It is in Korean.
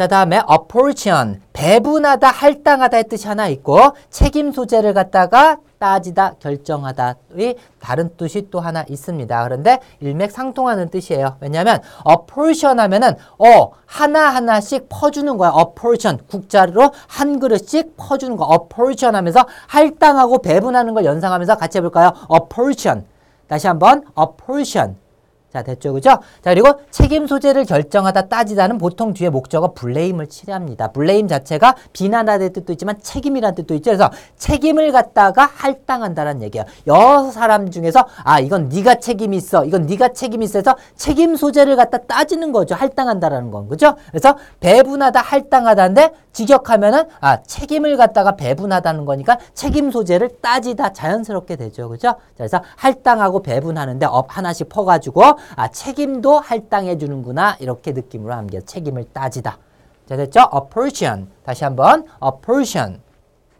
자, 다음에 apportion. 배분하다, 할당하다의 뜻이 하나 있고, 책임 소재를 갖다가 따지다, 결정하다의 다른 뜻이 또 하나 있습니다. 그런데 일맥상통하는 뜻이에요. 왜냐하면 apportion 하면은 어 하나하나씩 퍼주는 거야. apportion 국자로 한 그릇씩 퍼주는 거. apportion 하면서 할당하고 배분하는 걸 연상하면서 같이 해볼까요? apportion. 다시 한번 apportion. 자, 됐죠. 그죠? 자, 그리고 책임 소재를 결정하다 따지다는 보통 뒤에 목적어 blame을 취합니다. blame 자체가 비난하다의 뜻도 있지만 책임이라는 뜻도 있죠. 그래서 책임을 갖다가 할당한다는 얘기예요. 여러 사람 중에서 아, 이건 네가 책임이 있어. 이건 네가 책임이 있어서 책임 소재를 갖다 따지는 거죠. 할당한다라는 건. 그죠? 그래서 배분하다 할당하다인데 직역하면은 아, 책임을 갖다가 배분하다는 거니까 책임 소재를 따지다 자연스럽게 되죠. 그죠? 자, 그래서 할당하고 배분하는데 업 하나씩 퍼 가지고 아, 책임도 할당해 주는구나. 이렇게 느낌으로 함겨 책임을 따지다. 자, 됐죠? apportion. 다시 한번 apportion.